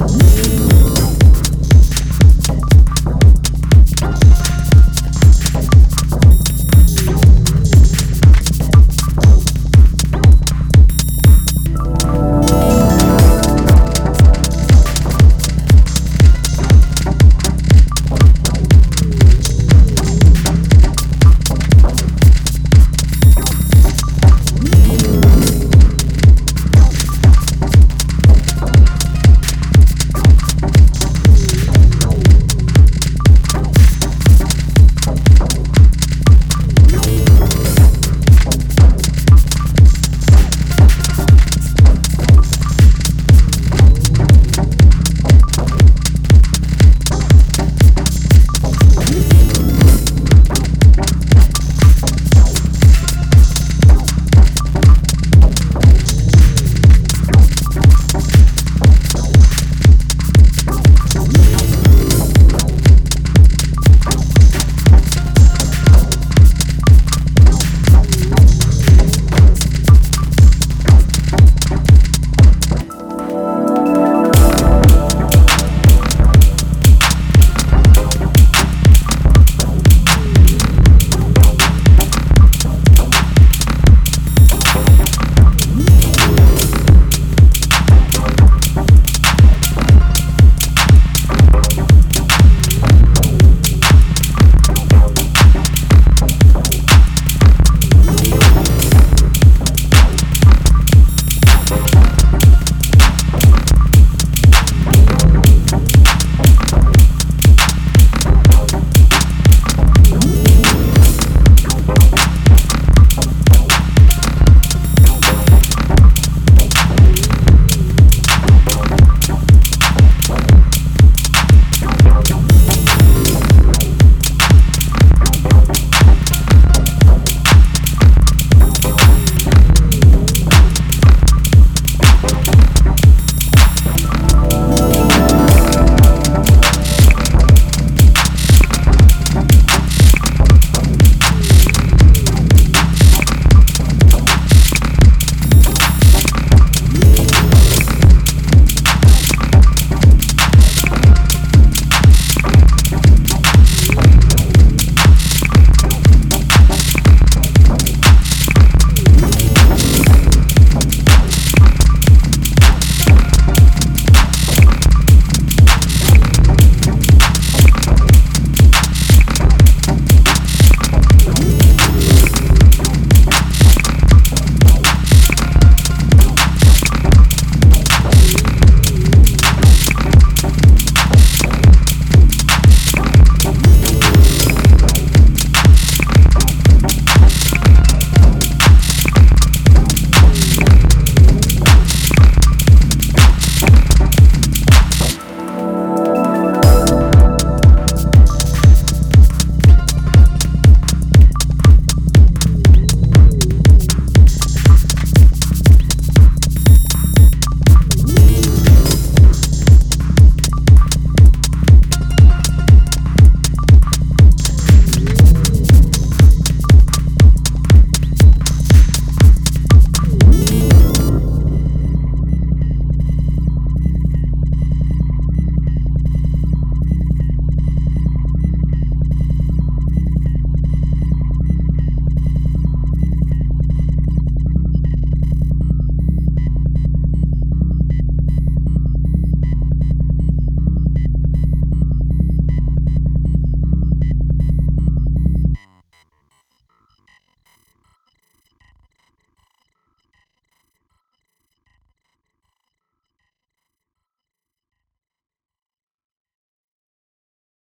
Bye.